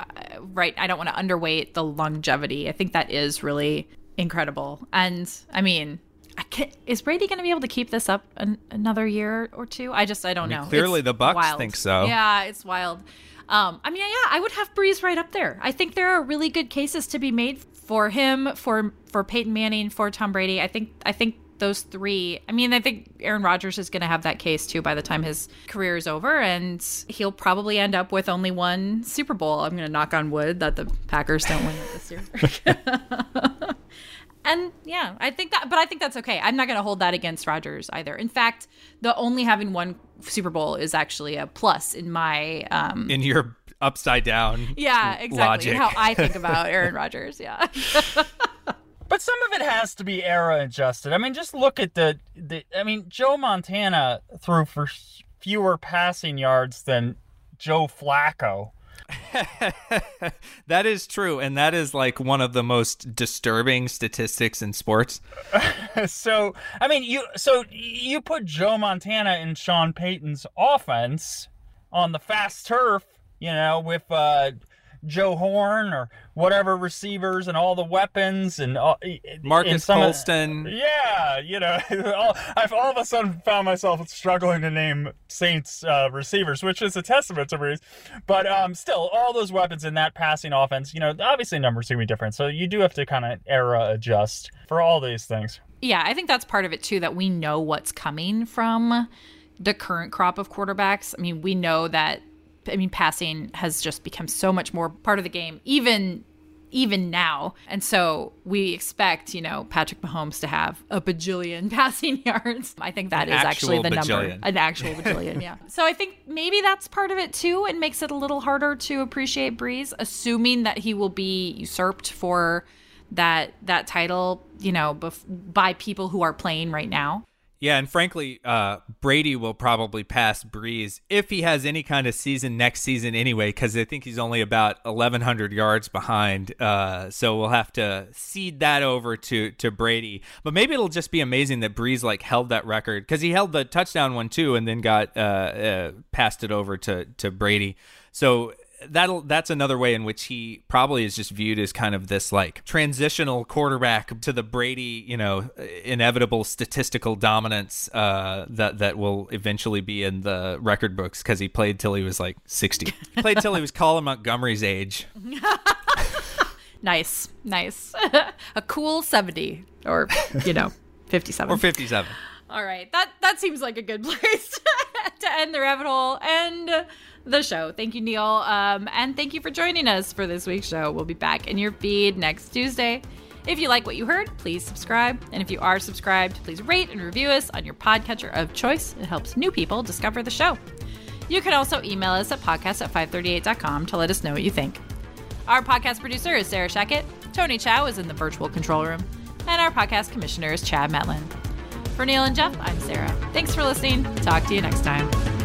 uh, right, I don't want to underweight the longevity. I think that is really incredible. And I mean, I can, is Brady going to be able to keep this up an, another year or two? I just I don't know. Clearly, It's the Bucks wild. think so. Yeah, it's wild. Um, I mean, yeah, I would have Brees right up there. I think there are really good cases to be made for him, for for Peyton Manning, for Tom Brady. I think I think those three. I mean, I think Aaron Rodgers is going to have that case too by the time his career is over, and he'll probably end up with only one Super Bowl. I'm going to knock on wood that the Packers don't win it this year. And yeah, I think that, but I think that's okay. I'm not going to hold that against Rodgers either. In fact, the only having one Super Bowl is actually a plus in my, um, In your upside down. yeah, exactly. Logic. How I think about Aaron Rodgers. Yeah. But some of it has to be era adjusted. I mean, just look at the, the I mean, Joe Montana threw for fewer passing yards than Joe Flacco. That is true, and that is like one of the most disturbing statistics in sports. so I mean, you so you put Joe Montana in Sean Payton's offense on the fast turf, you know, with uh, Joe Horn or whatever receivers and all the weapons and all, and Marcus some of- Colston. yeah, you know, all, I've all of a sudden found myself struggling to name Saints uh, receivers, which is a testament to Brees. But um, still, all those weapons in that passing offense, you know, obviously numbers are going to be different. So you do have to kind of era adjust for all these things. yeah, I think that's part of it too, that we know what's coming from the current crop of quarterbacks. I mean, we know that, I mean, passing has just become so much more part of the game, even even now. And so we expect, you know, Patrick Mahomes to have a bajillion passing yards. I think that An is actually the bajillion. number. An actual bajillion, yeah. So I think maybe that's part of it too and makes it a little harder to appreciate Brees, assuming that he will be usurped for that that title, you know, bef- by people who are playing right now. Yeah, and frankly, uh, Brady will probably pass Brees if he has any kind of season next season anyway, because I think he's only about 1,100 yards behind. Uh, so we'll have to cede that over to to Brady. But maybe it'll just be amazing that Brees like held that record because he held the touchdown one too, and then got uh, uh, passed it over to to Brady. So that'll that's another way in which he probably is just viewed as kind of this like transitional quarterback to the Brady, you know, inevitable statistical dominance uh, that that will eventually be in the record books because he played till he was like sixty. He played till he was Colin Montgomerie's age. Nice, nice. a cool 70 or, you know, 57. Or fifty-seven. All right. That that seems like a good place to end the rabbit hole and the show. Thank you, Neil. Um, and thank you for joining us for this week's show. We'll be back in your feed next Tuesday. If you like what you heard, please subscribe. And if you are subscribed, please rate and review us on your podcatcher of choice. It helps new people discover the show. You can also email us at podcast at 538.com to let us know what you think. Our podcast producer is Sarah Shachat. Tony Chow is in the virtual control room. And our podcast commissioner is Chad Matlin. For Neil and Jeff, I'm Sarah. Thanks for listening. Talk to you next time.